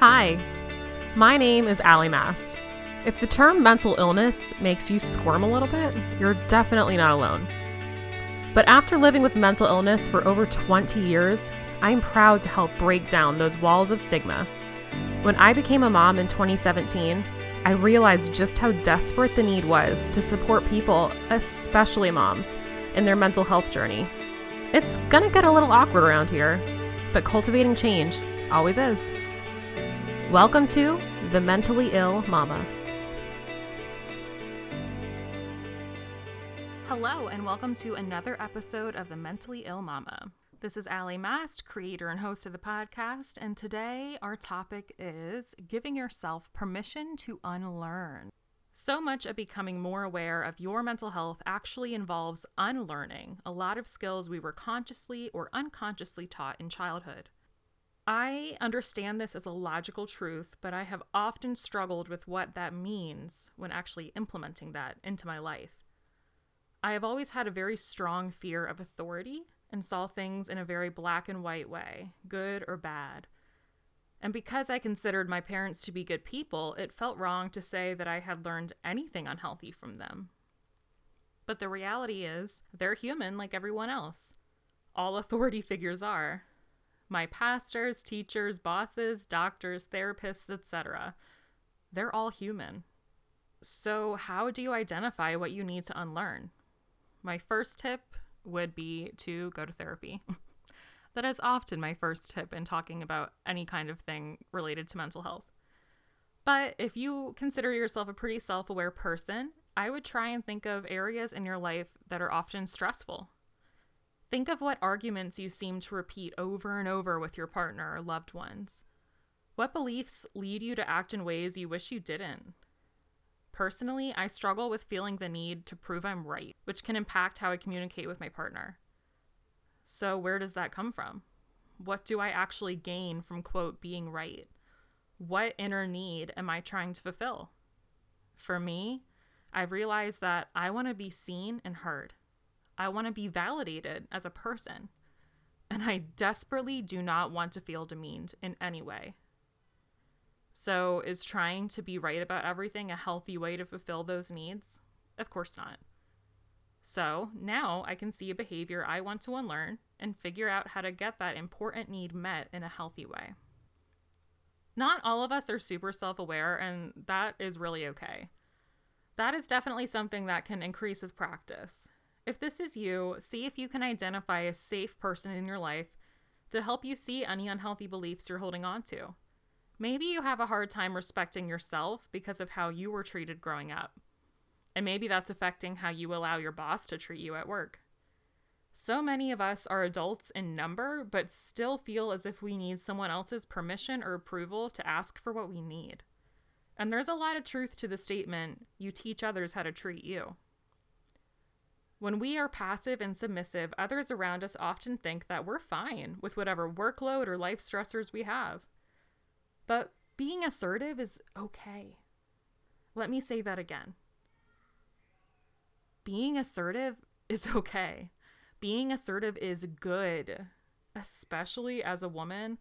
Hi, my name is Allie Mast. If the term mental illness makes you squirm a little bit, you're definitely not alone. But after living with mental illness for over 20 years, I'm proud to help break down those walls of stigma. When I became a mom in 2017, I realized just how desperate the need was to support people, especially moms, in their mental health journey. It's gonna get a little awkward around here, but cultivating change always is. Welcome to The Mentally Ill Mama. Hello, and welcome to another episode of The Mentally Ill Mama. This is Allie Mast, creator and host of the podcast, and today our topic is giving yourself permission to unlearn. So much of becoming more aware of your mental health actually involves unlearning a lot of skills we were consciously or unconsciously taught in childhood. I understand this as a logical truth, but I have often struggled with what that means when actually implementing that into my life. I have always had a very strong fear of authority and saw things in a very black and white way, good or bad. And because I considered my parents to be good people, it felt wrong to say that I had learned anything unhealthy from them. But the reality is, they're human like everyone else. All authority figures are, my pastors, teachers, bosses, doctors, therapists, etc. They're all human. So, how do you identify what you need to unlearn? My first tip would be to go to therapy. that is often my first tip in talking about any kind of thing related to mental health. But if you consider yourself a pretty self aware person, I would try and think of areas in your life that are often stressful Think of what arguments you seem to repeat over and over with your partner or loved ones. What beliefs lead you to act in ways you wish you didn't? Personally, I struggle with feeling the need to prove I'm right, which can impact how I communicate with my partner. So, where does that come from? What do I actually gain from, quote, being right? What inner need am I trying to fulfill? For me, I've realized that I want to be seen and heard. I want to be validated as a person. And I desperately do not want to feel demeaned in any way. So, is trying to be right about everything a healthy way to fulfill those needs? Of course not. So, now I can see a behavior I want to unlearn and figure out how to get that important need met in a healthy way. Not all of us are super self aware, and that is really okay. That is definitely something that can increase with practice. If this is you, see if you can identify a safe person in your life to help you see any unhealthy beliefs you're holding on to. Maybe you have a hard time respecting yourself because of how you were treated growing up. And maybe that's affecting how you allow your boss to treat you at work. So many of us are adults in number, but still feel as if we need someone else's permission or approval to ask for what we need. And there's a lot of truth to the statement you teach others how to treat you. When we are passive and submissive, others around us often think that we're fine with whatever workload or life stressors we have. But being assertive is okay. Let me say that again. Being assertive is okay. Being assertive is good, especially as a woman.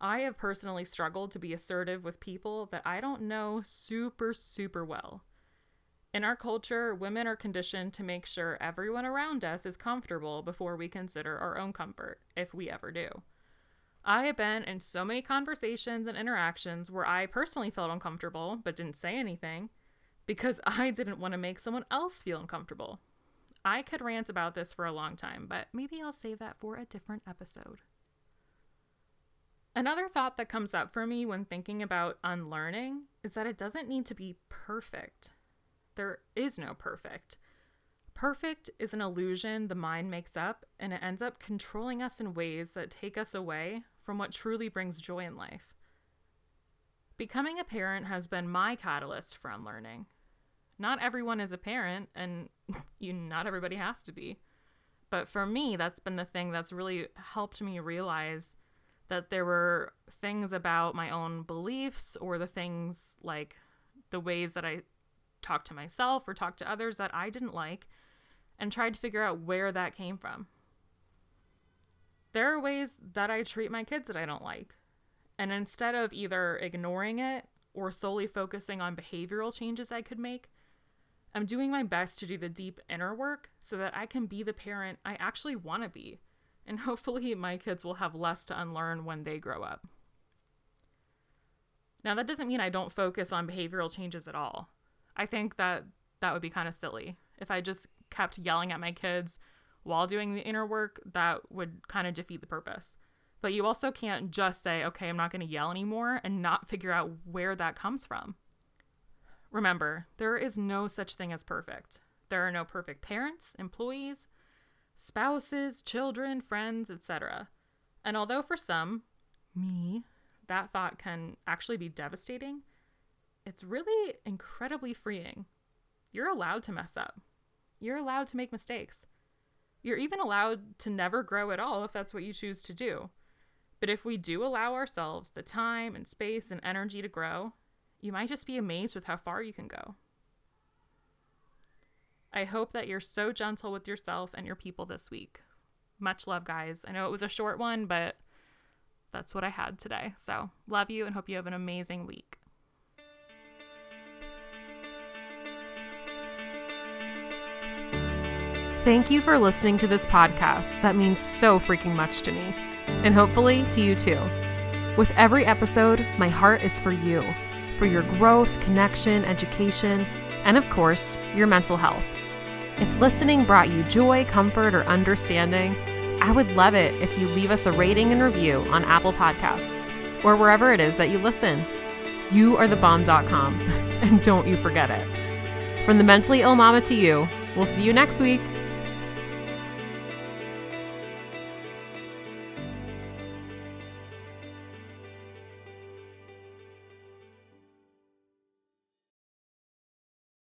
I have personally struggled to be assertive with people that I don't know super, super well. In our culture, women are conditioned to make sure everyone around us is comfortable before we consider our own comfort, if we ever do. I have been in so many conversations and interactions where I personally felt uncomfortable but didn't say anything because I didn't want to make someone else feel uncomfortable. I could rant about this for a long time, but maybe I'll save that for a different episode. Another thought that comes up for me when thinking about unlearning is that it doesn't need to be perfect. There is no perfect. Perfect is an illusion the mind makes up, and it ends up controlling us in ways that take us away from what truly brings joy in life. Becoming a parent has been my catalyst for unlearning. Not everyone is a parent, and you, not everybody has to be. But for me, that's been the thing that's really helped me realize that there were things about my own beliefs or the things like the ways that I talk to myself or talk to others that I didn't like and tried to figure out where that came from. There are ways that I treat my kids that I don't like. And instead of either ignoring it or solely focusing on behavioral changes I could make, I'm doing my best to do the deep inner work so that I can be the parent I actually want to be. And hopefully, my kids will have less to unlearn when they grow up. Now, that doesn't mean I don't focus on behavioral changes at all. I think that that would be kind of silly. If I just kept yelling at my kids while doing the inner work, that would kind of defeat the purpose. But you also can't just say, okay, I'm not going to yell anymore and not figure out where that comes from. Remember, there is no such thing as perfect. There are no perfect parents, employees, spouses, children, friends, etc. And although for some, me, that thought can actually be devastating, it's really incredibly freeing. You're allowed to mess up. You're allowed to make mistakes. You're even allowed to never grow at all if that's what you choose to do. But if we do allow ourselves the time and space and energy to grow, you might just be amazed with how far you can go. I hope that you're so gentle with yourself and your people this week. Much love, guys. I know it was a short one, but that's what I had today. So, love you and hope you have an amazing week. Thank you for listening to this podcast. That means so freaking much to me, and hopefully to you too. With every episode, my heart is for you, for your growth, connection, education, and of course, your mental health. If listening brought you joy, comfort, or understanding, I would love it if you leave us a rating and review on Apple Podcasts or wherever it is that you listen. You are the bomb.com, and don't you forget it. From the mentally ill mama to you, we'll see you next week.